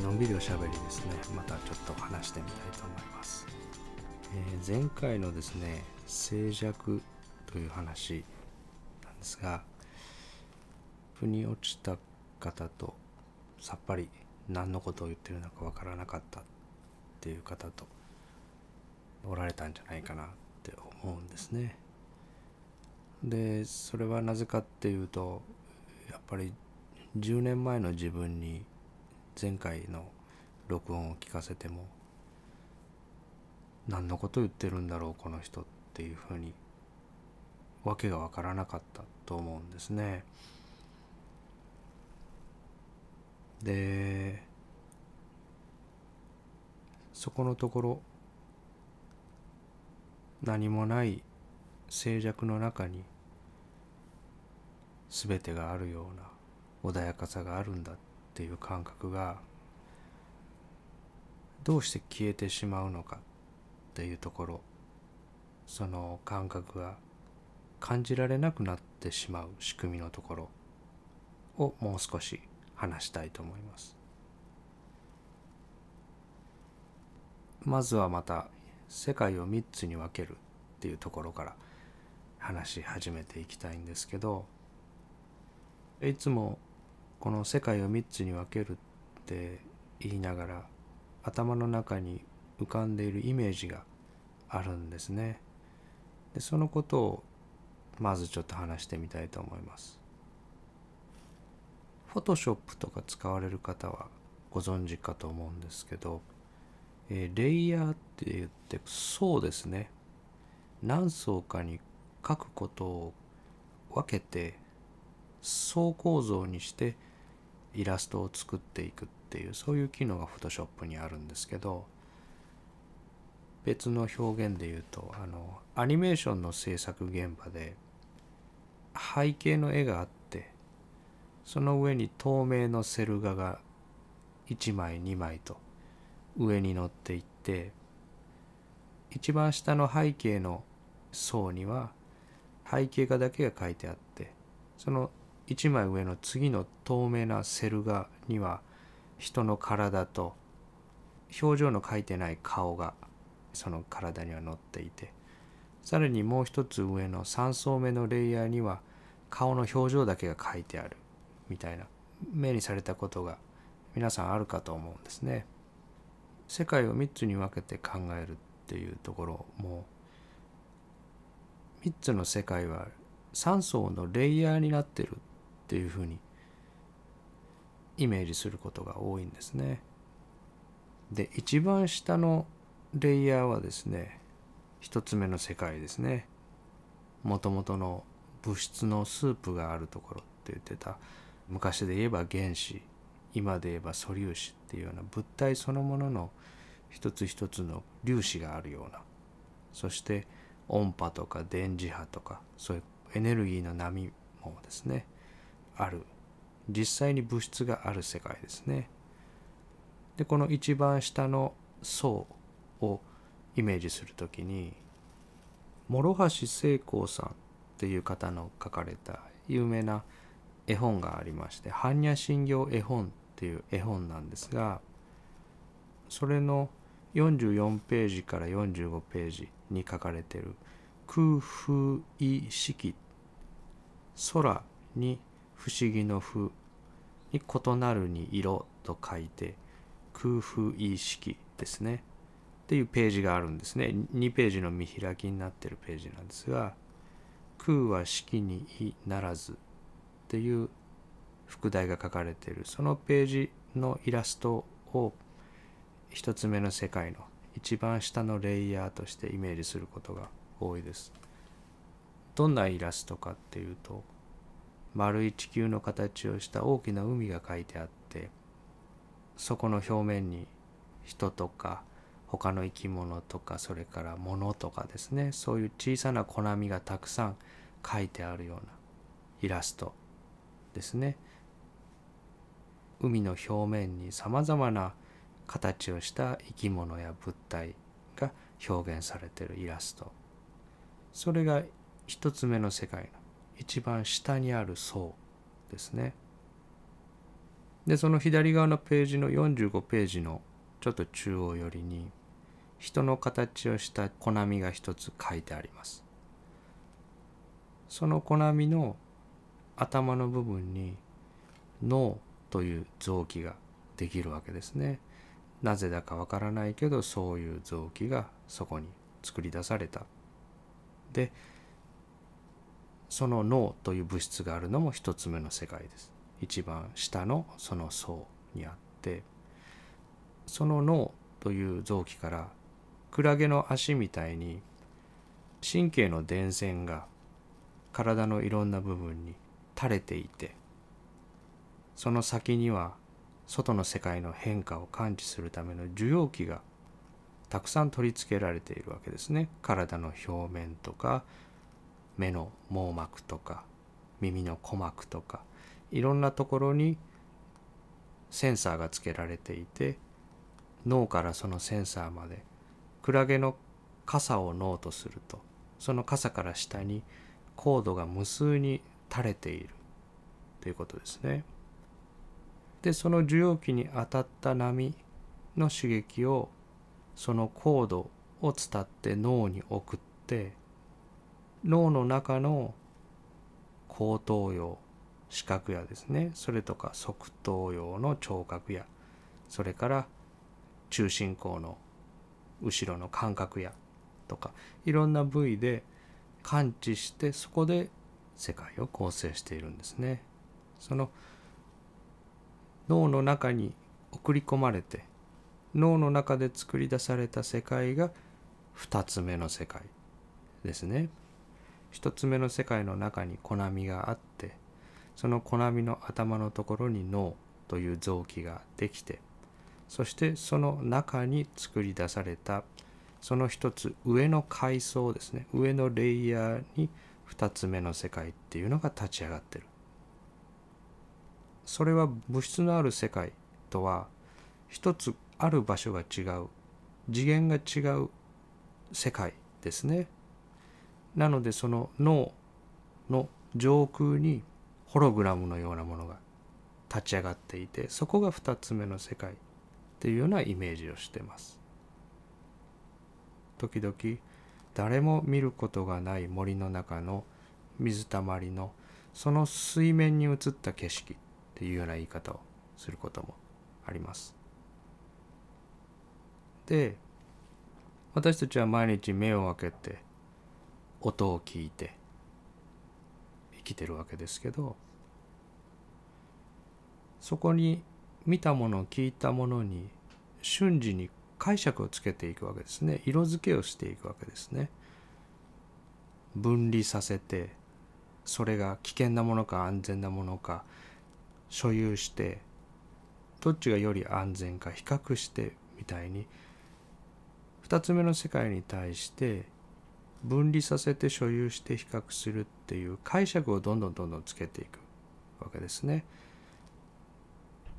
のんびりおしゃべりですね。またちょっと話してみたいと思います、えー前回のですね静寂という話なんですが腑に落ちた方とさっぱり何のことを言ってるのかわからなかったっていう方とおられたんじゃないかなって思うんですね。でそれはなぜかっていうとやっぱり10年前の自分に前回の録音を聞かせても何のこと言ってるんだろうこの人っていうふうに訳が分からなかったと思うんですね。でそこのところ何もない静寂の中に全てがあるような穏やかさがあるんだってていう感覚がどうして消えてしまうのかっていうところその感覚が感じられなくなってしまう仕組みのところをもう少し話したいと思います。まずはまた世界を3つに分けるっていうところから話し始めていきたいんですけどいつもこの世界を3つに分けるって言いながら頭の中に浮かんでいるイメージがあるんですね。でそのことをまずちょっと話してみたいと思います。フォトショップとか使われる方はご存知かと思うんですけど、えーレイヤーって言って層ですね。何層かに書くことを分けて層構造にしてイラストを作っていくっていうそういう機能が Photoshop にあるんですけど別の表現で言うとあのアニメーションの制作現場で背景の絵があってその上に透明のセル画が1枚2枚と上に乗っていって一番下の背景の層には背景画だけが書いてあってその1枚上の次の透明なセル画には人の体と表情の書いてない顔がその体には載っていてさらにもう一つ上の3層目のレイヤーには顔の表情だけが書いてあるみたいな目にされたことが皆さんあるかと思うんですね。世界を3つに分けて考えるっていうところも3つの世界は3層のレイヤーになってるっていうふうにイメージすることが多いんですね。で一番下のレイヤーはですね一つ目の世界ですね。もともとの物質のスープがあるところって言ってた昔で言えば原子今で言えば素粒子っていうような物体そのものの一つ一つの粒子があるようなそして音波とか電磁波とかそういうエネルギーの波もですねある。実際に物質がある世界ですね。でこの一番下の層をイメージするときに諸橋聖光さんっていう方の書かれた有名な絵本がありまして「般若心経絵本」っていう絵本なんですがそれの44ページから45ページに書かれてる「空風意識」空に不思議の風に異なるに色と書いて空風意識ですね。っていうページがあるんですね。2ページの見開きになってるページなんですが空は式に意ならずっていう副題が書かれているそのページのイラストを一つ目の世界の一番下のレイヤーとしてイメージすることが多いです。どんなイラストかっていうと丸い地球の形をした大きな海が書いてあってそこの表面に人とか他の生き物とかそれから物とかですね。そういう小さな小波がたくさん書いてあるようなイラストですね。海の表面にさまざまな形をした生き物や物体が表現されているイラスト。それが一つ目の世界の。一番下にある層ですね。でその左側のページの45ページのちょっと中央寄りに人の形をした小波が一つ書いてあります。その小波の頭の部分に脳という臓器ができるわけですね。なぜだかわからないけどそういう臓器がそこに作り出された。でその脳という物質があるのも一つ目の世界です。一番下のその層にあってその脳という臓器からクラゲの足みたいに神経の電線が体のいろんな部分に垂れていてその先には外の世界の変化を感知するための受容器がたくさん取り付けられているわけですね。体の表面とか目の網膜とか耳の鼓膜とかいろんなところにセンサーがつけられていて脳からそのセンサーまでクラゲの傘を脳とするとその傘から下にコードが無数に垂れているということですね。でその受容器に当たった波の刺激をそのコードを伝って脳に送って脳の中の後頭葉視覚やですねそれとか側頭葉の聴覚やそれから中心孔の後ろの感覚やとかいろんな部位で感知してそこで世界を構成しているんですね。その脳の中に送り込まれて脳の中で作り出された世界が2つ目の世界ですね。1つ目の世界の中にコナミがあってそのコナミの頭のところに脳という臓器ができてそしてその中に作り出されたその一つ上の階層ですね上のレイヤーに2つ目の世界っていうのが立ち上がってる。それは物質のある世界とは一つある場所が違う次元が違う世界ですね。なのでその脳の上空にホログラムのようなものが立ち上がっていてそこが2つ目の世界っていうようなイメージをしてます。時々誰も見ることがない森の中の水たまりのその水面に映った景色っていうような言い方をすることもあります。で私たちは毎日目を開けて音を聞いて生きてるわけですけどそこに見たもの聞いたものに瞬時に解釈をつけていくわけですね。色付けをしていくわけですね。分離させてそれが危険なものか安全なものか所有してどっちがより安全か比較してみたいに2つ目の世界に対して分離させて所有して比較するっていう解釈をどんどんどんどんつけていくわけですね。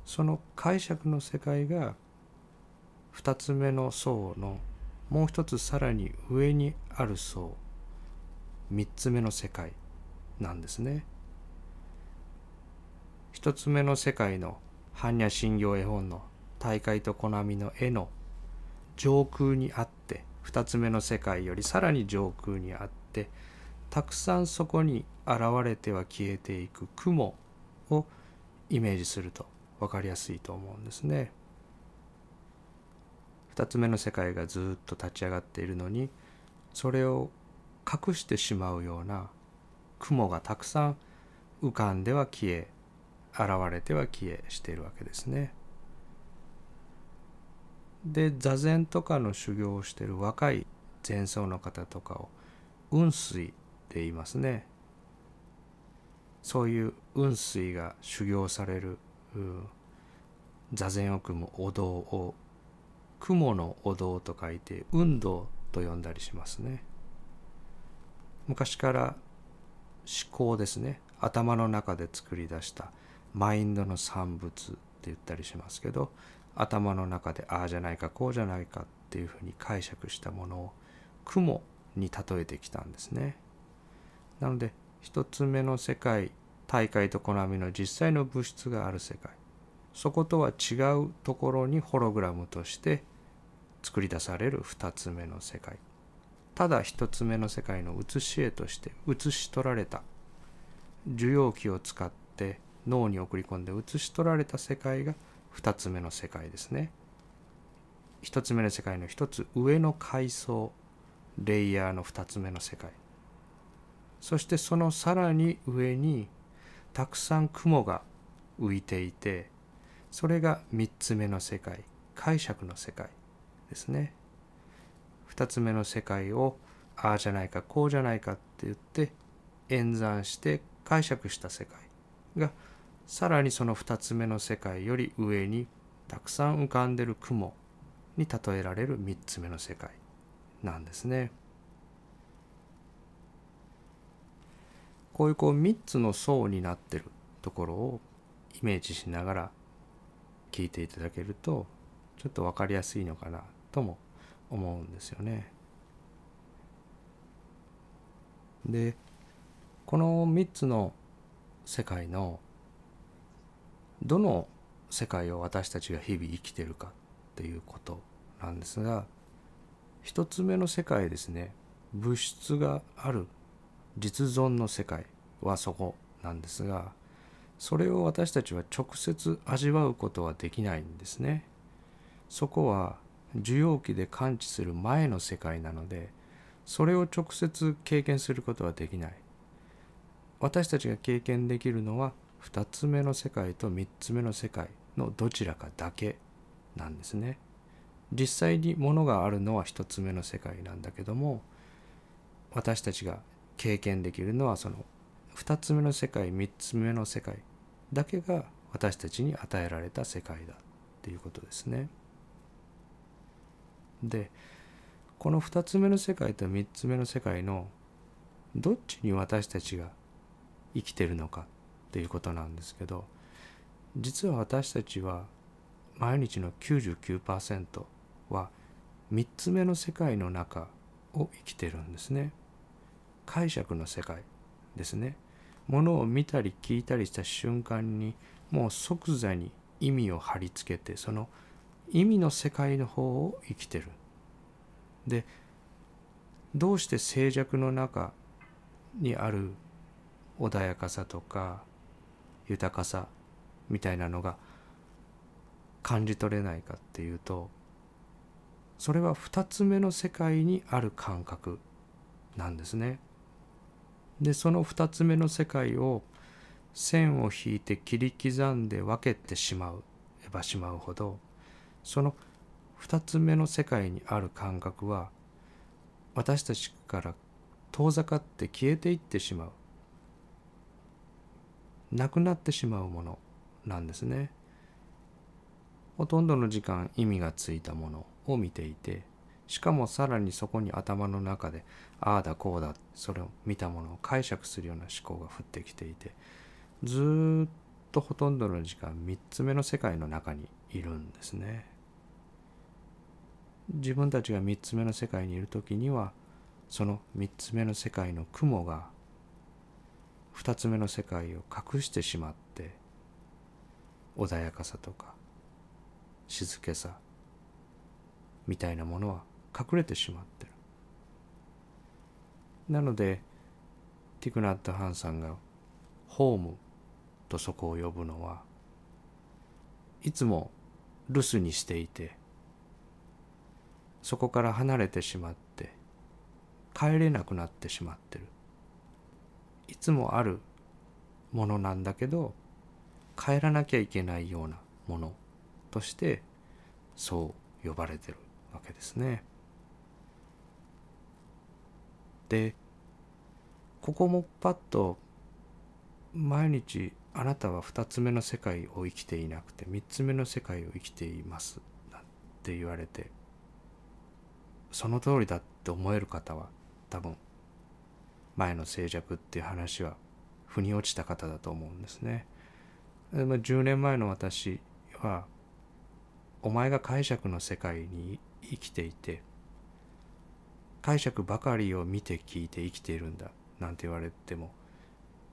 その解釈の世界が2つ目の層のもう一つさらに上にある層3つ目の世界なんですね。1つ目の世界の般若心経絵本の大会とコナミの絵の上空にあって2つ目の世界よりさらに上空にあってたくさんそこに現れては消えていく雲をイメージすると分かりやすいと思うんですね。2つ目の世界がずっと立ち上がっているのにそれを隠してしまうような雲がたくさん浮かんでは消え現れては消えしているわけですね。で座禅とかの修行をしている若い禅僧の方とかを雲水って言いますね。そういう雲水が修行される座禅を組むお堂を雲のお堂と書いて運動と呼んだりしますね昔から思考ですね頭の中で作り出したマインドの産物って言ったりしますけど頭の中でああじゃないかこうじゃないかっていうふうに解釈したものを雲に例えてきたんですね。なので一つ目の世界大海とコナミの実際の物質がある世界。そことは違うところにホログラムとして作り出される2つ目の世界。ただ1つ目の世界の写し絵として写し取られた。受容器を使って脳に送り込んで写し取られた世界が2つ目の世界ですね。1つ目の世界の1つ上の階層レイヤーの2つ目の世界。そしてそのさらに上にたくさん雲が浮いていてそれが3つ目の世界解釈の世界ですね。2つ目の世界をああじゃないかこうじゃないかって言って演算して解釈した世界がさらにその2つ目の世界より上にたくさん浮かんでる雲に例えられる3つ目の世界なんですね。こういうこう3つの層になってるところをイメージしながら聞いていただけるとちょっと分かりやすいのかなとも思うんですよね。でこの3つの世界のどの世界を私たちが日々生きてるかっていうことなんですが一つ目の世界ですね物質がある実存の世界はそこなんですがそれを私たちは直接味わうことはできないんですね。そこは受容器で感知する前の世界なのでそれを直接経験することはできない。私たちが経験できるのは2つ目の世界と3つ目の世界のどちらかだけなんですね。実際にものがあるのは1つ目の世界なんだけども私たちが経験できるのはその2つ目の世界3つ目の世界だけが私たちに与えられた世界だっていうことですね。でこの2つ目の世界と3つ目の世界のどっちに私たちが生きてるのかっていうことなんですけど実は私たちは毎日の99%は3つ目の世界の中を生きてるんですね。解釈の世界ですね。ものを見たり聞いたりした瞬間にもう即座に意味を貼り付けてその意味の世界の方を生きてる。でどうして静寂の中にある穏やかさとか豊かさみたいなのが感じ取れないかっていうとそれは2つ目の世界にある感覚なんですね。でその2つ目の世界を線を引いて切り刻んで分けてしまうえばしまうほどその2つ目の世界にある感覚は私たちから遠ざかって消えていってしまうなくなってしまうものなんですねほとんどの時間意味がついたものを見ていてしかもさらにそこに頭の中でああだこうだそれを見たものを解釈するような思考が降ってきていてずっとほとんどの時間3つ目の世界の中にいるんですね。自分たちが3つ目の世界にいる時にはその3つ目の世界の雲が2つ目の世界を隠してしまって穏やかさとか静けさみたいなものは隠れてしまってる。なのでティクナット・ハンさんがホームとそこを呼ぶのはいつも留守にしていてそこから離れてしまって帰れなくなってしまってる。いつもあるものなんだけど帰らなきゃいけないようなものとしてそう呼ばれてるわけですね。でここもパッと毎日あなたは2つ目の世界を生きていなくて3つ目の世界を生きていますって言われてその通りだって思える方は多分前の静寂っていう話は腑に落ちた方だと思うんですね。10年前の私はお前が解釈の世界に生きていて解釈ばかりを見て聞いて生きているんだなんて言われても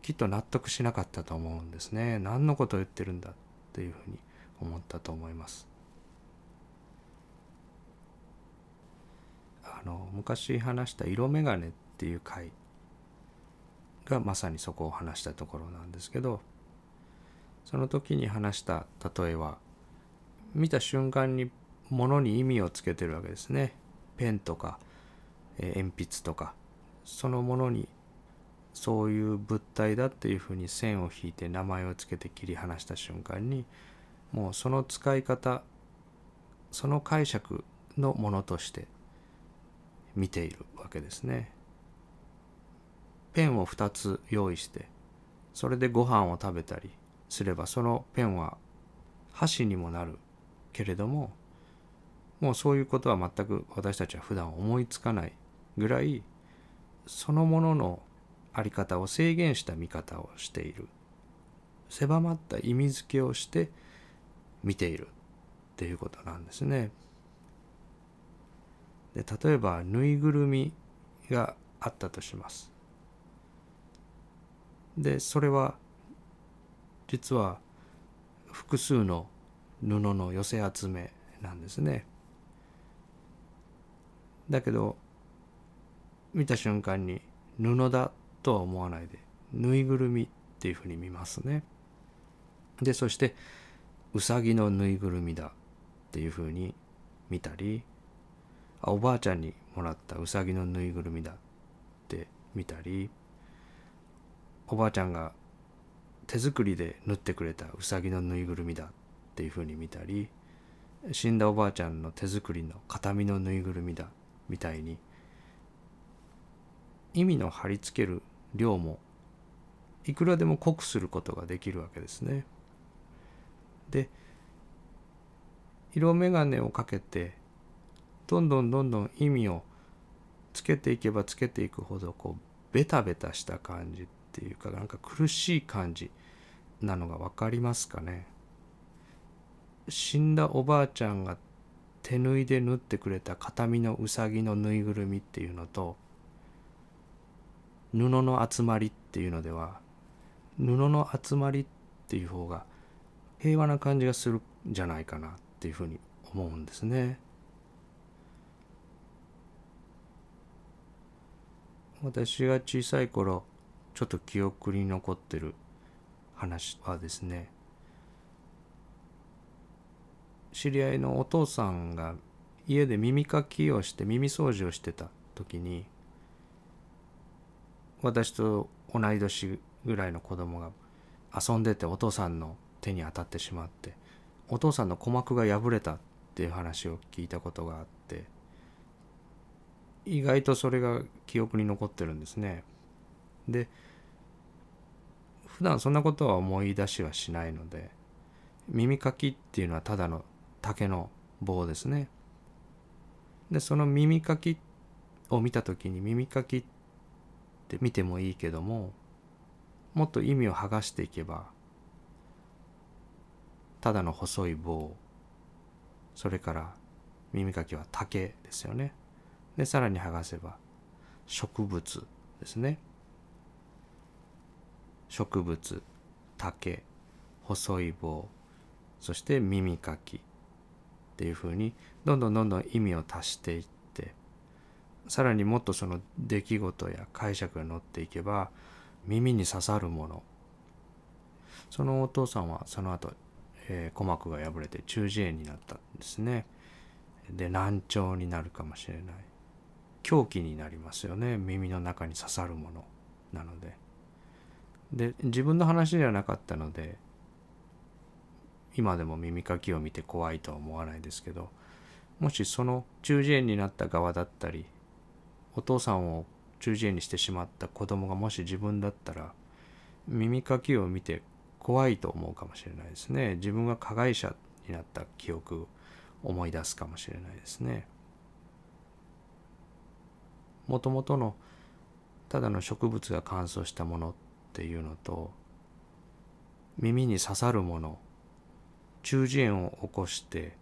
きっと納得しなかったと思うんですね何のことを言ってるんだっていうふうに思ったと思いますあの昔話した「色眼鏡」っていう回がまさにそこを話したところなんですけどその時に話した例えは見た瞬間に物に意味をつけてるわけですねペンとか、え、鉛筆とかそのものにそういう物体だっていうふうに線を引いて名前をつけて切り離した瞬間にもうその使い方その解釈のものとして見ているわけですね。ペンを2つ用意してそれでご飯を食べたりすればそのペンは箸にもなるけれどももうそういうことは全く私たちは普段思いつかないぐらいそのもののあり方を制限した見方をしている狭まった意味付けをして見ているっていうことなんですね。で例えばぬいぐるみがあったとします。でそれは実は複数の布の寄せ集めなんですね。だけど見た瞬間に布だとは思わないでぬいぐるみっていうふうに見ますね。でそしてうさぎのぬいぐるみだっていうふうに見たりあおばあちゃんにもらったうさぎのぬいぐるみだって見たりおばあちゃんが手作りで縫ってくれたうさぎのぬいぐるみだっていうふうに見たり死んだおばあちゃんの手作りの形見のぬいぐるみだみたいに意味の貼り付ける量もいくらでも濃くすることができるわけですね。で色眼鏡をかけてどんどんどんどん意味をつけていけばつけていくほどこうベタベタした感じっていうかなんか苦しい感じなのが分かりますかね死んだおばあちゃんが手縫いで縫ってくれた形見のうさぎのぬいぐるみっていうのと布の集まりっていうのでは布の集まりっていう方が平和な感じがするんじゃないかなっていうふうに思うんですね。私が小さい頃ちょっと記憶に残ってる話はですね知り合いのお父さんが家で耳かきをして耳掃除をしてた時に私と同い年ぐらいの子供が遊んでてお父さんの手に当たってしまってお父さんの鼓膜が破れたっていう話を聞いたことがあって意外とそれが記憶に残ってるんですね。で普段そんなことは思い出しはしないので耳かきっていうのはただの竹の棒ですね。でその耳かきを見た時に耳かきって見てもいいけどももっと意味を剥がしていけばただの細い棒それから耳かきは竹ですよねでさらに剥がせば植物ですね植物竹細い棒そして耳かきっていうふうにどんどんどんどん意味を足していってさらにもっとその出来事や解釈が乗っていけば耳に刺さるもの。そのお父さんはその後、えー、鼓膜が破れて中耳炎になったんですね。で難聴になるかもしれない。狂気になりますよね。耳の中に刺さるものなので。で自分の話ではなかったので今でも耳かきを見て怖いとは思わないですけどもしその中耳炎になった側だったりお父さんを中耳炎にしてしまった子供がもし自分だったら耳かきを見て怖いと思うかもしれないですね。自分が加害者になった記憶を思い出すかもしれないですね。もともとのただの植物が乾燥したものっていうのと耳に刺さるもの中耳炎を起こして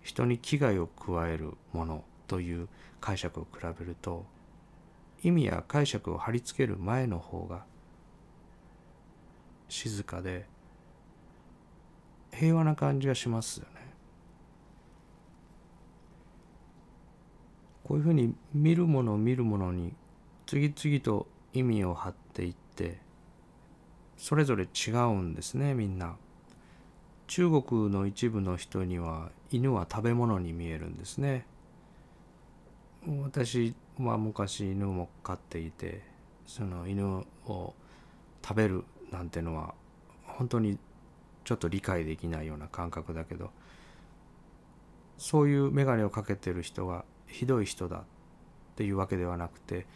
人に危害を加えるものという解釈を比べると意味や解釈を貼り付ける前の方が静かで平和な感じがしますよね。こういうふうに見るもの見るものに次々と意味を張っていってそれぞれ違うんですねみんな。中国の一部の人には犬は食べ物に見えるんですね。私は昔犬も飼っていてその犬を食べるなんてのは本当にちょっと理解できないような感覚だけどそういう眼鏡をかけてる人がひどい人だっていうわけではなくて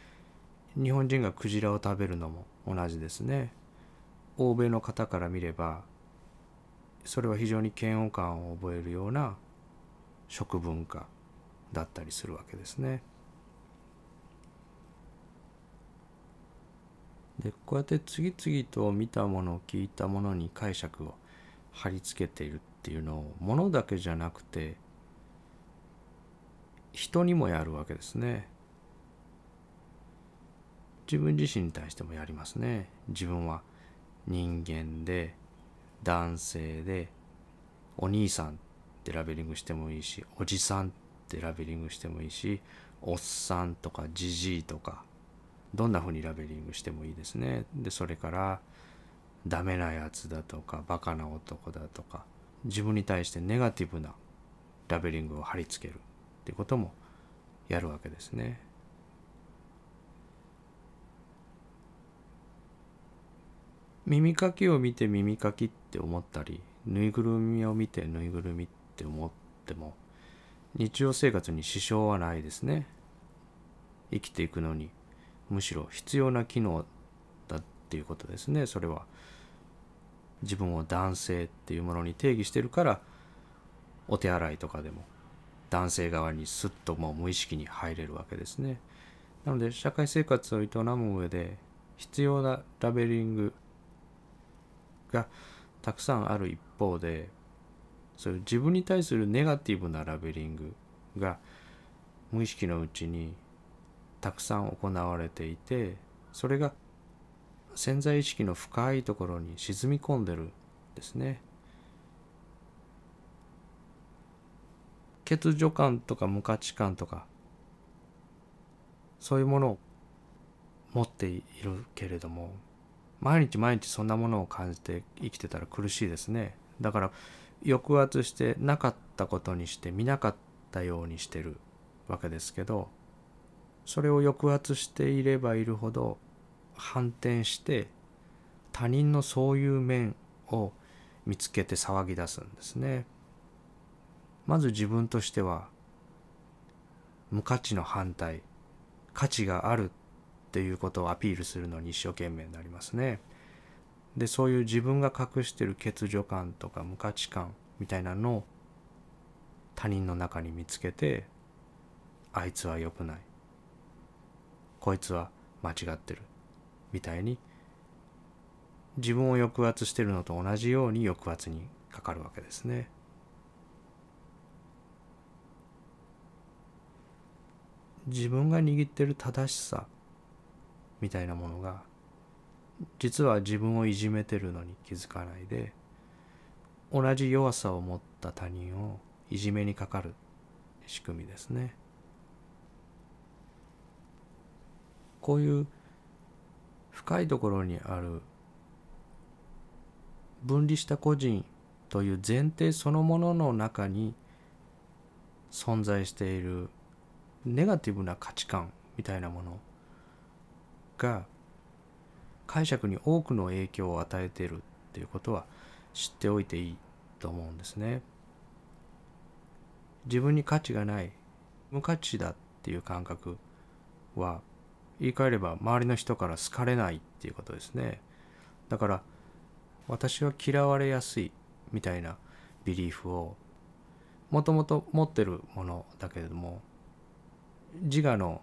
日本人がクジラを食べるのも同じですね。欧米の方から見ればそれは非常に嫌悪感を覚えるような食文化だったりするわけですね。でこうやって次々と見たもの聞いたものに解釈を貼り付けているっていうのをものだけじゃなくて人にもやるわけですね。自分自身に対してもやりますね。自分は人間で男性でお兄さんってラベリングしてもいいしおじさんってラベリングしてもいいしおっさんとかじじいとかどんなふうにラベリングしてもいいですね。でそれからダメなやつだとかバカな男だとか自分に対してネガティブなラベリングを貼り付けるっていうこともやるわけですね。耳かきを見て耳かきって思ったりぬいぐるみを見てぬいぐるみって思っても日常生活に支障はないですね。生きていくのにむしろ必要な機能だっていうことですね。それは自分を男性っていうものに定義してるからお手洗いとかでも男性側にスッともう無意識に入れるわけですね。なので社会生活を営む上で必要なラベリングがたくさんある一方でそういう自分に対するネガティブなラベリングが無意識のうちにたくさん行われていてそれが潜在意識の深いところに沈み込んでるですね。欠如感とか無価値観とかそういうものを持っているけれども毎日毎日そんなものを感じて生きてたら苦しいですねだから抑圧してなかったことにして見なかったようにしてるわけですけどそれを抑圧していればいるほど反転して他人のそういう面を見つけて騒ぎ出すんですね。まず自分としては無価値の反対価値があるっていうことをアピールするのに一生懸命になりますね。でそういう自分が隠してる欠如感とか無価値観みたいなのを他人の中に見つけてあいつは良くないこいつは間違ってるみたいに自分を抑圧してるのと同じように抑圧にかかるわけですね。自分が握ってる正しさみたいなものが実は自分をいじめてるのに気づかないで同じ弱さを持った他人をいじめにかかる仕組みですね。こういう深いところにある分離した個人という前提そのものの中に存在しているネガティブな価値観みたいなものが解釈に多くの影響を与えているっていうことは知っておいていいと思うんですね。自分に価値がない無価値だっていう感覚は言い換えれば周りの人から好かれないっていうことですね。だから私は嫌われやすいみたいなビリーフをもともと持ってるものだけれども自我の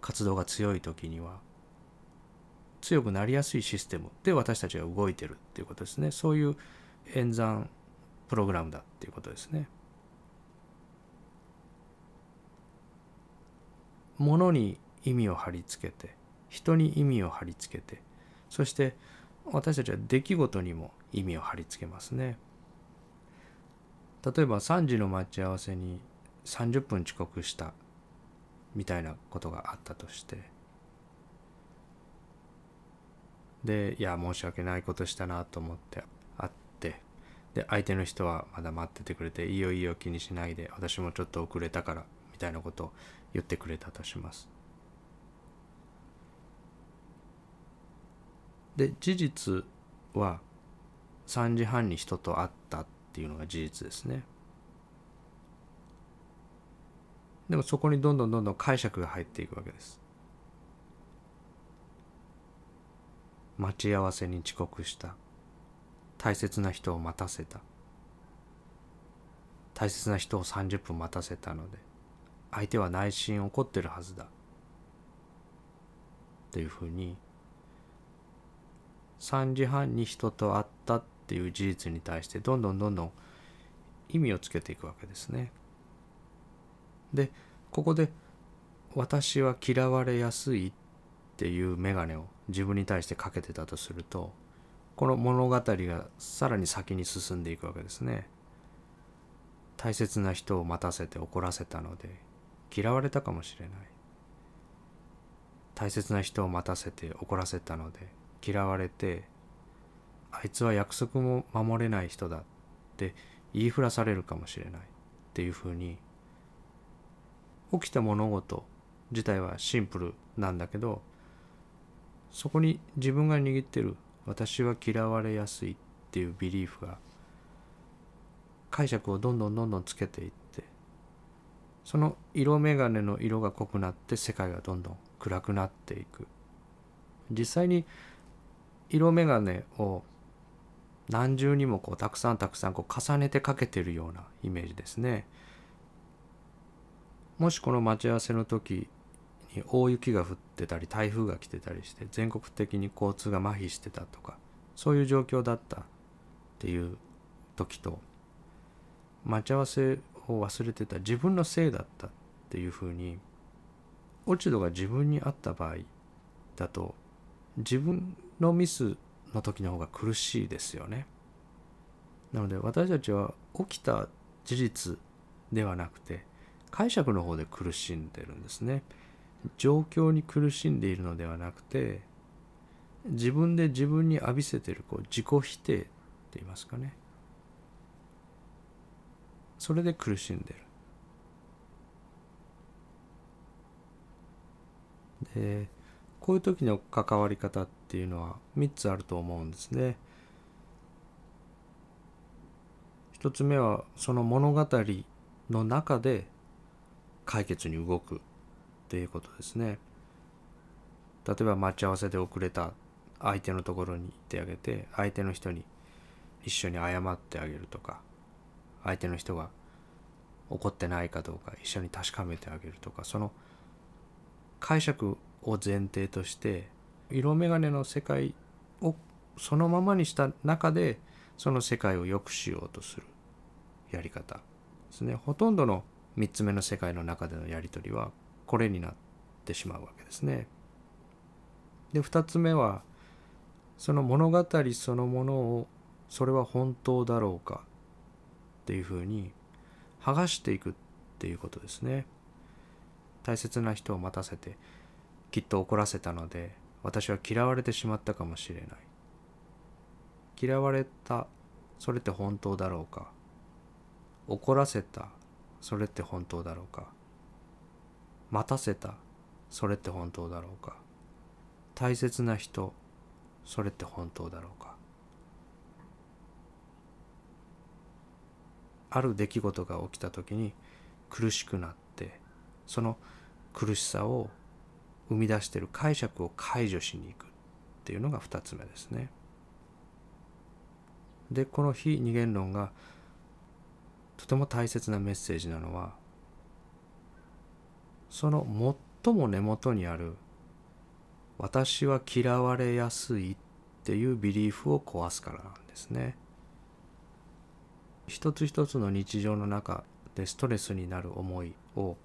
活動が強い時には強くなりやすいシステムで私たちが動いてるっていうことですねそういう演算プログラムだっていうことですね。ものに意味を貼り付けて人に意味を貼り付けてそして私たちは出来事にも意味を貼り付けますね。例えば3時の待ち合わせに30分遅刻したみたいなことがあったとしてでいや申し訳ないことしたなと思って会ってで相手の人はまだ待っててくれていいよいいよ気にしないで私もちょっと遅れたからみたいなことを言ってくれたとします。で事実は3時半に人と会ったっていうのが事実ですね。でもそこにどんどんどんどん解釈が入っていくわけです。待ち合わせに遅刻した。大切な人を待たせた。大切な人を30分待たせたので相手は内心怒ってるはずだ。というふうに3時半に人と会ったっていう事実に対してどんどんどんどん意味をつけていくわけですね。でここで「私は嫌われやすい」っっていう眼鏡を自分に対してかけてたとするとこの物語がさらに先に進んでいくわけですね。大切な人を待たせて怒らせたので嫌われたかもしれない。大切な人を待たせて怒らせたので嫌われてあいつは約束も守れない人だって言いふらされるかもしれないっていうふうに起きた物事自体はシンプルなんだけどそこに自分が握ってる私は嫌われやすいっていうビリーフが解釈をどんどんどんどんつけていってその色眼鏡の色が濃くなって世界がどんどん暗くなっていく実際に色眼鏡を何重にもこうたくさんたくさんこう重ねてかけてるようなイメージですね。もしこの待ち合わせの時大雪が降ってたり台風が来てたりして全国的に交通が麻痺してたとかそういう状況だったっていう時と待ち合わせを忘れてた自分のせいだったっていうふうに落ち度が自分にあった場合だと自分のミスの時の方が苦しいですよね。なので私たちは起きた事実ではなくて解釈の方で苦しんでるんですね。状況に苦しんでいるのではなくて自分で自分に浴びせてるこう自己否定って言いますかね。それで苦しんでる。でこういう時の関わり方っていうのは3つあると思うんですね。1つ目はその物語の中で解決に動く。っていうことですね。例えば待ち合わせで遅れた相手のところに行ってあげて相手の人に一緒に謝ってあげるとか相手の人が怒ってないかどうか一緒に確かめてあげるとかその解釈を前提として色眼鏡の世界をそのままにした中でその世界を良くしようとするやり方ですねほとんどの3つ目の世界の中でのやり取りはこれになってしまうわけですね。で2つ目はその物語そのものをそれは本当だろうかっていうふうに剥がしていくっていうことですね。大切な人を待たせてきっと怒らせたので私は嫌われてしまったかもしれない嫌われたそれって本当だろうか怒らせたそれって本当だろうか待たせた。それって本当だろうか。大切な人それって本当だろうか。ある出来事が起きた時に苦しくなってその苦しさを生み出している解釈を解除しに行く。っていうのが2つ目ですね。でこの非二元論がとても大切なメッセージなのはその最も根元にある「私は嫌われやすい」っていうビリーフを壊すからなんですね。一つ一つの日常の中でストレスになる思いを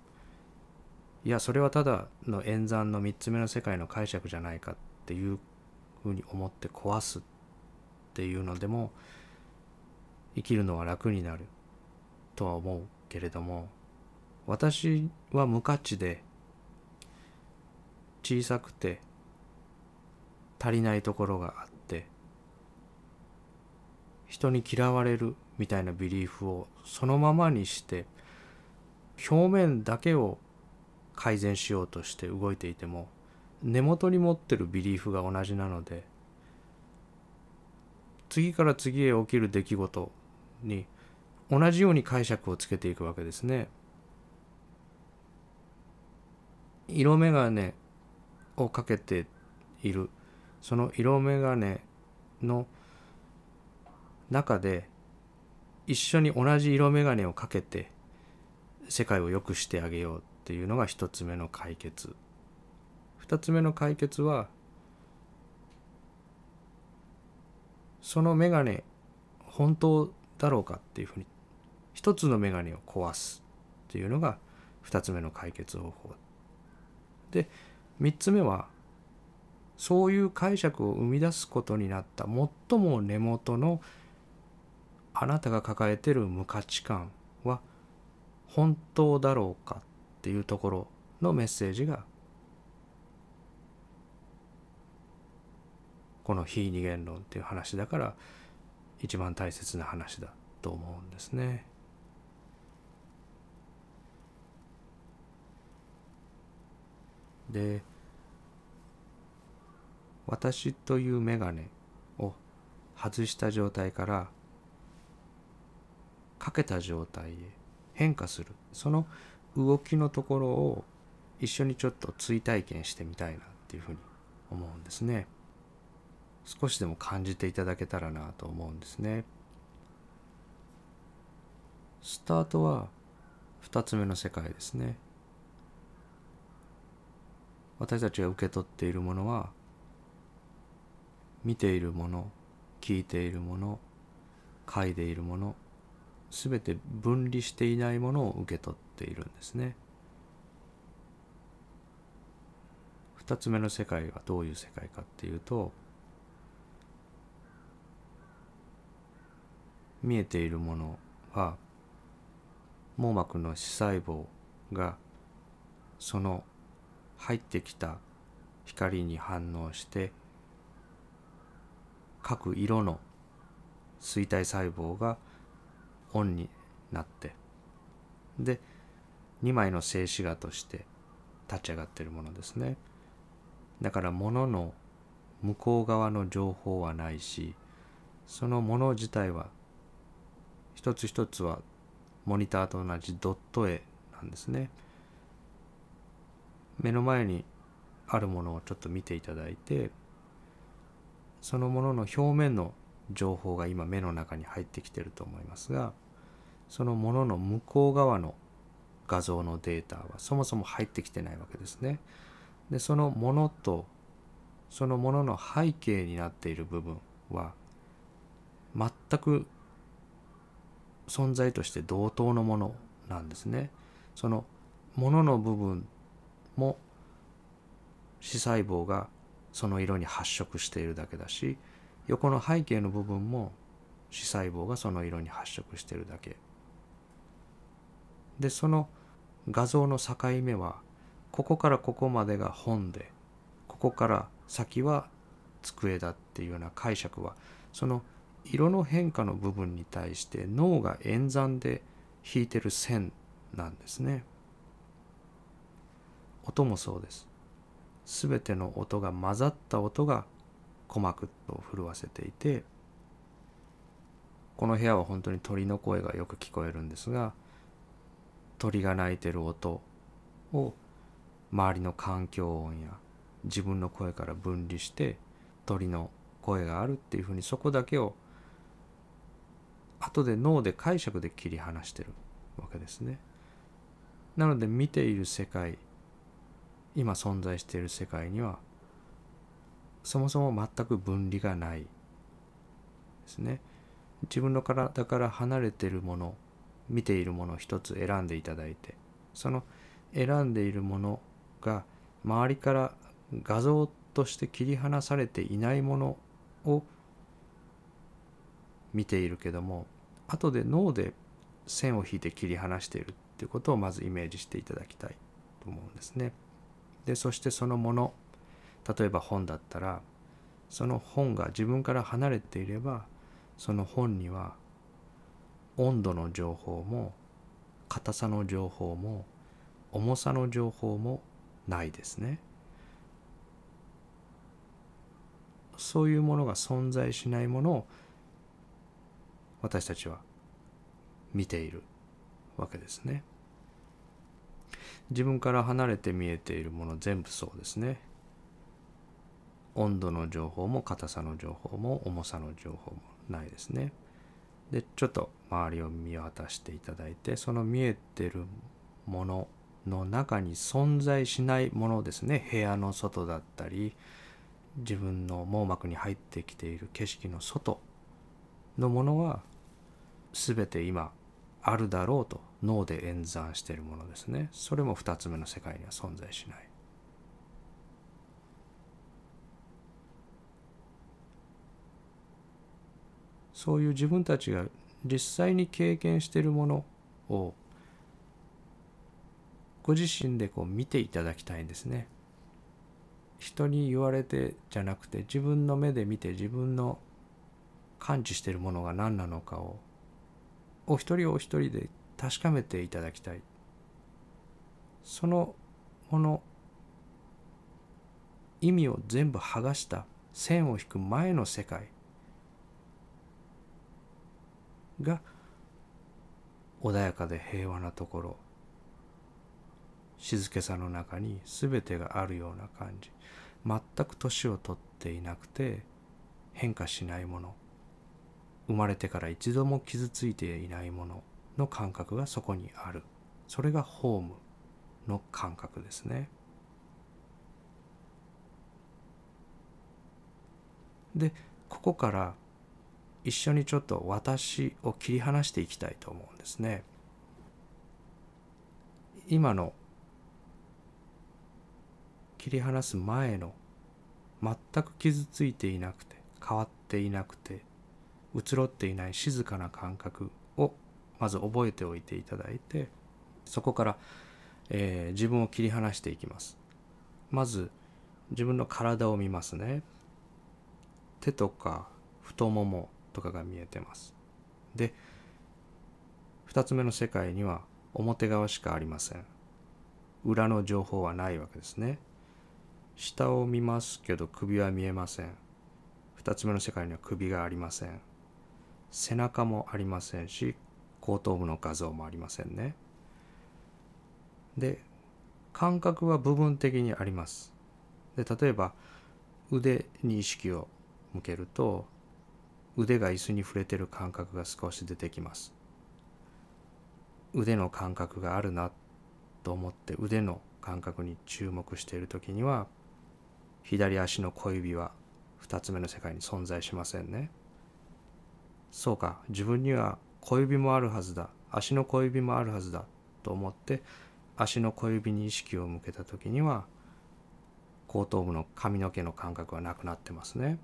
いやそれはただの演算の3つ目の世界の解釈じゃないかっていうふうに思って壊すっていうのでも生きるのは楽になるとは思うけれども私は無価値で小さくて足りないところがあって人に嫌われるみたいなビリーフをそのままにして表面だけを改善しようとして動いていても根元に持ってるビリーフが同じなので次から次へ起きる出来事に同じように解釈をつけていくわけですね。色眼鏡をかけている。その色眼鏡の中で一緒に同じ色眼鏡をかけて世界を良くしてあげようっていうのが一つ目の解決。二つ目の解決はその眼鏡本当だろうかっていうふうに一つの眼鏡を壊すっていうのが二つ目の解決方法。で三つ目はそういう解釈を生み出すことになった最も根元のあなたが抱えてる無価値観は本当だろうかっていうところのメッセージがこの非二元論っていう話だから一番大切な話だと思うんですね。で私という眼鏡を外した状態からかけた状態へ変化する。その動きのところを一緒にちょっと追体験してみたいなっていうふうに思うんですね。少しでも感じていただけたらなと思うんですね。スタートは2つ目の世界ですね。私たちが受け取っているものは見ているもの聞いているもの書いているもの全て分離していないものを受け取っているんですね。二つ目の世界はどういう世界かっていうと見えているものは網膜の視細胞がその入ってきた光に反応して各色の錐体細胞がオンになってで2枚の静止画として立ち上がっているものですね。だから物の向こう側の情報はないしそのもの自体は一つ一つはモニターと同じドット絵なんですね。目の前にあるものをちょっと見ていただいてそのものの表面の情報が今目の中に入ってきてると思いますがそのものの向こう側の画像のデータはそもそも入ってきてないわけですね。でそのものとそのものの背景になっている部分は全く存在として同等のものなんですね。そのものの部分も視細胞がその色に発色しているだけだし横の背景の部分も視細胞がその色に発色しているだけ。でその画像の境目はここからここまでが本でここから先は机だっていうような解釈はその色の変化の部分に対して脳が演算で引いてる線なんですね。音もそうです全ての音が混ざった音が鼓膜を震わせていてこの部屋は本当に鳥の声がよく聞こえるんですが鳥が鳴いてる音を周りの環境音や自分の声から分離して鳥の声があるっていうふうにそこだけを後で脳で解釈で切り離してるわけですね。なので見ている世界今存在している世界にはそもそも全く分離がないですね自分の体から離れているもの見ているもの一つ選んでいただいてその選んでいるものが周りから画像として切り離されていないものを見ているけども後で脳で線を引いて切り離しているっていうことをまずイメージしていただきたいと思うんですね。でそしてそのもの例えば本だったらその本が自分から離れていればその本には温度の情報も硬さの情報も重さの情報もないですね。そういうものが存在しないものを私たちは見ているわけですね。自分から離れて見えているもの全部そうですね。温度の情報も硬さの情報も重さの情報もないですね。でちょっと周りを見渡していただいてその見えてるものの中に存在しないものですね部屋の外だったり自分の網膜に入ってきている景色の外のものは全て今あるだろうと脳で演算しているものですねそれも2つ目の世界には存在しないそういう自分たちが実際に経験しているものをご自身でこう見ていただきたいんですね。人に言われてじゃなくて自分の目で見て自分の感知しているものが何なのかをお一人お一人で確かめていただきたい。そのもの意味を全部剥がした線を引く前の世界。が穏やかで平和なところ。静けさの中に全てがあるような感じ。全く年を取っていなくて変化しないもの。生まれてから一度も傷ついていないものの感覚がそこにある。それがホームの感覚ですね。でここから一緒にちょっと私を切り離していきたいと思うんですね。今の切り離す前の全く傷ついていなくて変わっていなくて移ろっていない静かな感覚をまず覚えておいていただいてそこから、えー、自分を切り離していきます。まず自分の体を見ますね。手とか太ももとかが見えてます。で2つ目の世界には表側しかありません。裏の情報はないわけですね。下を見ますけど首は見えません。2つ目の世界には首がありません。背中もありませんし後頭部の画像もありませんね。で感覚は部分的にあります。で例えば腕に意識を向けると腕が椅子に触れてる感覚が少し出てきます。腕の感覚があるなと思って腕の感覚に注目している時には左足の小指は2つ目の世界に存在しませんね。そうか自分には小指もあるはずだ。足の小指もあるはずだ。と思って足の小指に意識を向けた時には後頭部の髪の毛の感覚はなくなってますね。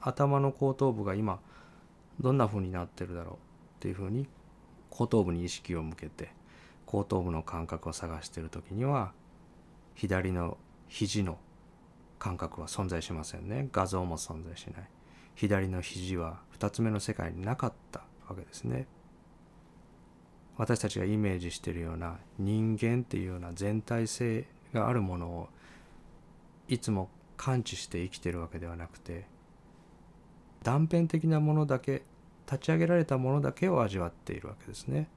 頭の後頭部が今どんな風になってるだろうっていう風に後頭部に意識を向けて後頭部の感覚を探している時には左の肘の感覚は存在しませんね。画像も存在しない。左の肘は2つ目の世界になかったわけですね。私たちがイメージしているような人間っていうような全体性があるものをいつも感知して生きてるわけではなくて断片的なものだけ立ち上げられたものだけを味わっているわけですね。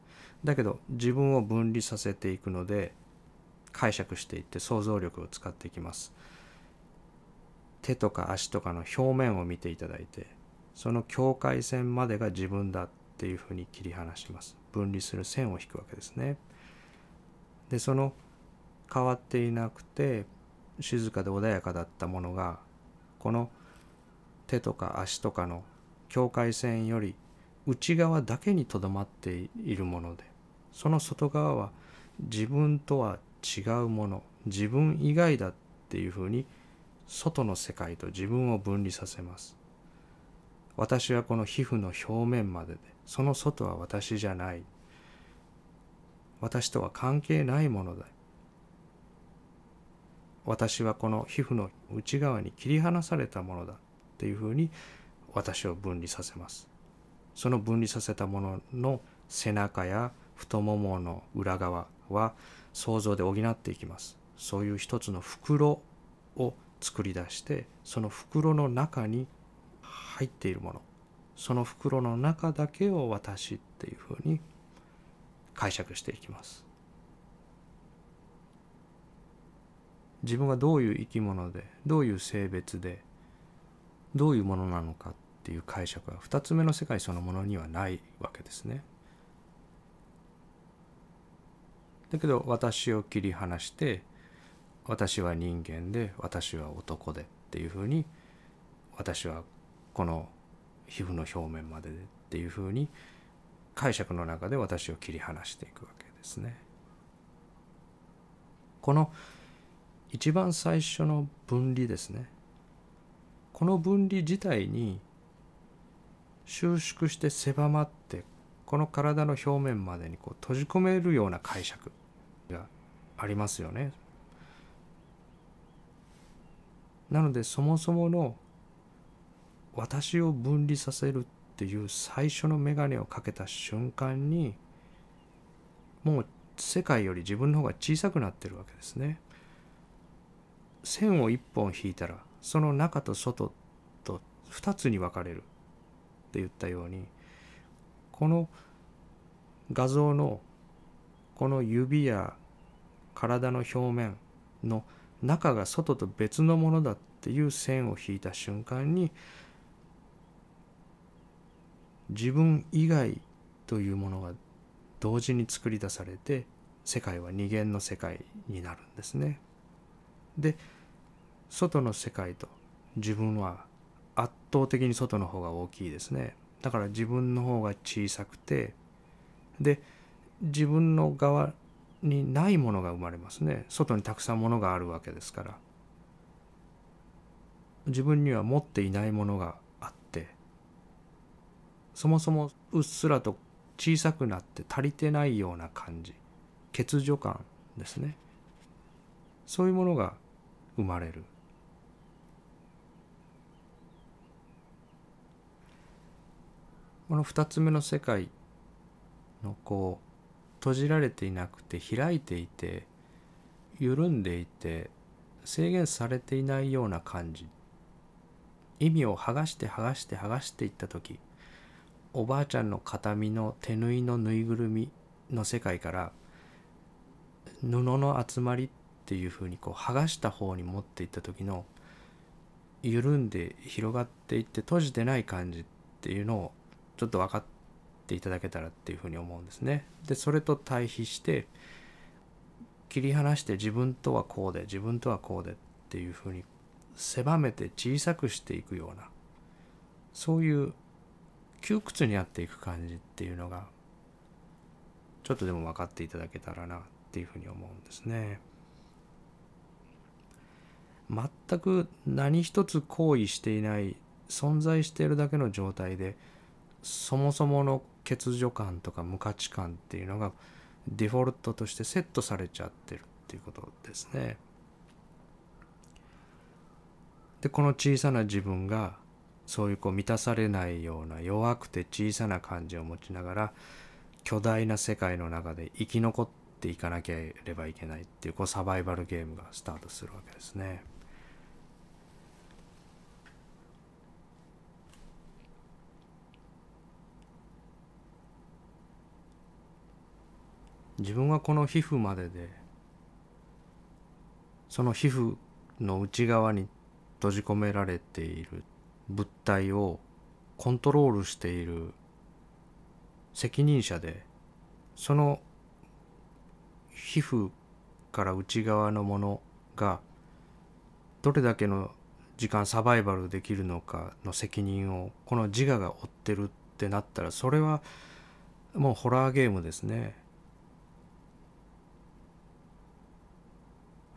だけど自分を分離させていくので解釈していって想像力を使っていきます。手とか足とかの表面を見ていただいてその境界線までが自分だっていうふうに切り離します。分離する線を引くわけですね。でその変わっていなくて静かで穏やかだったものがこの手とか足とかの境界線より内側だけにとどまっているものでその外側は自分とは違うもの自分以外だっていうふうに外の世界と自分を分離させます。私はこの皮膚の表面まででその外は私じゃない。私とは関係ないものだ。私はこの皮膚の内側に切り離されたものだ。っていうふうに私を分離させます。その分離させたものの背中や太ももの裏側は想像で補っていきます。そういう一つの袋を作り出してその袋の中に入っているものその袋の中だけを私っていうふうに解釈していきます自分がどういう生き物でどういう性別でどういうものなのかっていう解釈は2つ目の世界そのものにはないわけですね。だけど私を切り離して私は人間で私は男でっていうふうに私はこの皮膚の表面まででっていうふうに解釈の中で私を切り離していくわけですね。この一番最初の分離ですねこの分離自体に収縮して狭まってこの体の表面までにこう閉じ込めるような解釈がありますよね。なのでそもそもの私を分離させるっていう最初の眼鏡をかけた瞬間にもう世界より自分の方が小さくなってるわけですね。線を一本引いたらその中と外と2つに分かれるって言ったようにこの画像のこの指や体の表面の中が外と別のものだっていう線を引いた瞬間に自分以外というものが同時に作り出されて世界は二元の世界になるんですね。で外の世界と自分は圧倒的に外の方が大きいですねだから自分の方が小さくてで自分の側にないものが生まれますね。外にたくさんものがあるわけですから。自分には持っていないものがあって。そもそもうっすらと小さくなって足りてないような感じ。欠如感ですね。そういうものが生まれる。この2つ目の世界のこう閉じられていなくて開いていて緩んでいて制限されていないような感じ。意味を剥がして剥がして剥がしていった時おばあちゃんの形見の手縫いのぬいぐるみの世界から布の集まりっていうふうにこう剥がした方に持っていった時の緩んで広がっていって閉じてない感じっていうのをちょっと分かってていただけたらっていうふうに思うんですね。でそれと対比して切り離して自分とはこうで自分とはこうでっていうふうに狭めて小さくしていくようなそういう窮屈になっていく感じっていうのがちょっとでも分かっていただけたらなっていうふうに思うんですね。全く何一つ行為していない存在しているだけの状態でそもそもの欠如感とか無価値観っていうのがデフォルトとしてセットされちゃってるっていうことですね。でこの小さな自分がそういうこう満たされないような弱くて小さな感じを持ちながら巨大な世界の中で生き残っていかなければいけないっていうこうサバイバルゲームがスタートするわけですね。自分はこの皮膚まででその皮膚の内側に閉じ込められている物体をコントロールしている責任者でその皮膚から内側のものがどれだけの時間サバイバルできるのかの責任をこの自我が負ってるってなったらそれはもうホラーゲームですね。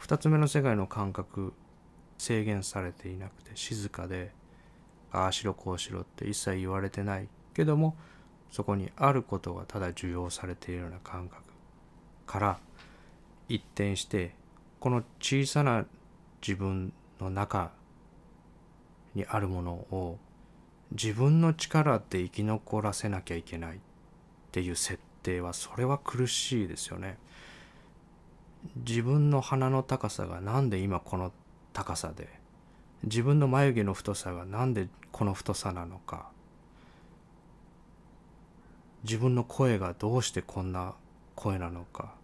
2つ目の世界の感覚制限されていなくて静かでああしろこうしろって一切言われてないけどもそこにあることがただ受容されているような感覚から一転してこの小さな自分の中にあるものを自分の力で生き残らせなきゃいけないっていう設定はそれは苦しいですよね。自分の鼻の高さがなんで今この高さで？自分の眉毛の太さがなんでこの太さなのか？自分の声がどうしてこんな声なのか？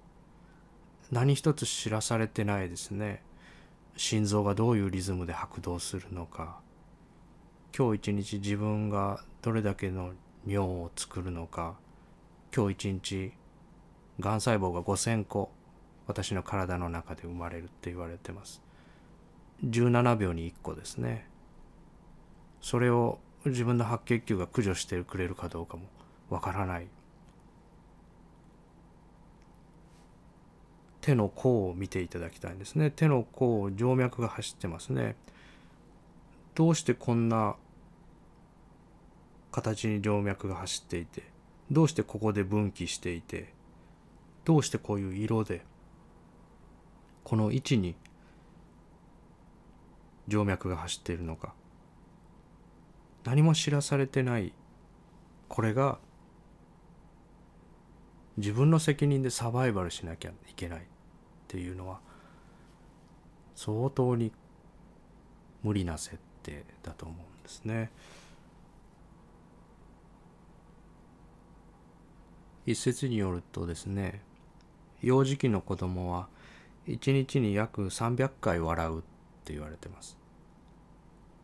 何一つ知らされてないですね。心臓がどういうリズムで拍動するのか？今日一日自分がどれだけの尿を作るのか？今日一日がん細胞が5,000個私の体の中で生まれるって言われてます。17秒に1個ですね。それを自分の白血球が駆除してくれるかどうかもわからない。手の甲を見ていただきたいんですね。手の甲静脈が走ってますね。どうしてこんな形に静脈が走っていてどうしてここで分岐していてどうしてこういう色でこの位置に静脈が走っているのか。何も知らされてない。これが自分の責任でサバイバルしなきゃいけない。っていうのは相当に無理な設定だと思うんですね。一説によるとですね幼児期の子供は1日に約300回笑うって言われてます。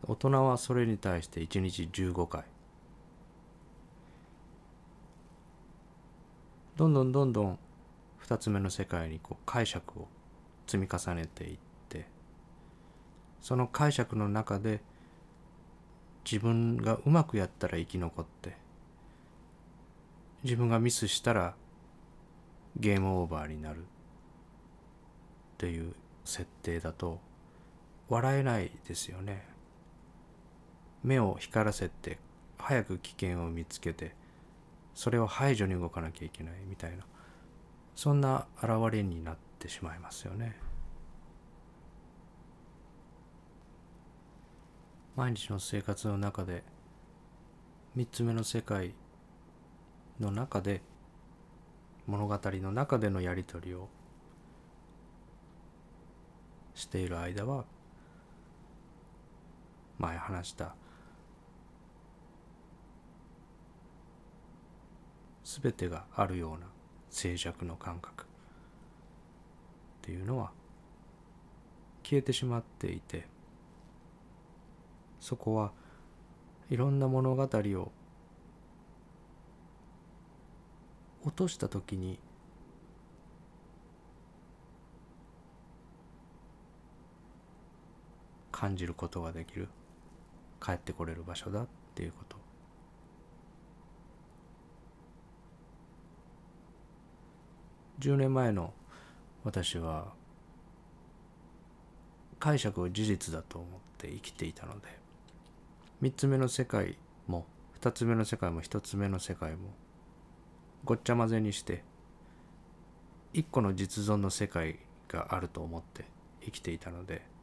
大人はそれに対して1日15回。どんどんどんどん2つ目の世界にこう解釈を積み重ねていってその解釈の中で自分がうまくやったら生き残って自分がミスしたらゲームオーバーになる。っていう設定だと笑えないですよね。目を光らせて早く危険を見つけてそれを排除に動かなきゃいけないみたいなそんな現れになってしまいますよね。毎日の生活の中で3つ目の世界の中で物語の中でのやり取りをしている間は前話した全てがあるような静寂の感覚っていうのは消えてしまっていてそこはいろんな物語を落とした時に感じることができる。帰ってこれる場所だっていうこと。10年前の私は解釈を事実だと思って生きていたので3つ目の世界も2つ目の世界も1つ目の世界もごっちゃ混ぜにして一個の実存の世界があると思って生きていたので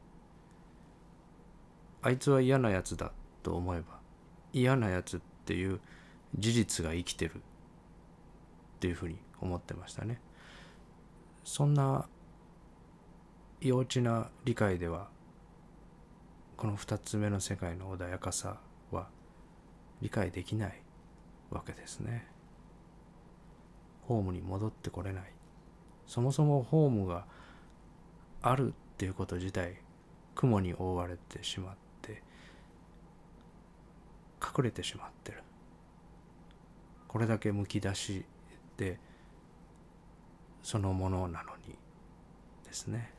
あいつは嫌なやつだと思えば嫌なやつっていう事実が生きてるっていうふうに思ってましたね。そんな幼稚な理解ではこの2つ目の世界の穏やかさは理解できないわけですね。ホームに戻ってこれないそもそもホームがあるっていうこと自体雲に覆われてしまって隠れてしまってる。これだけむき出しでそのものなのにですね。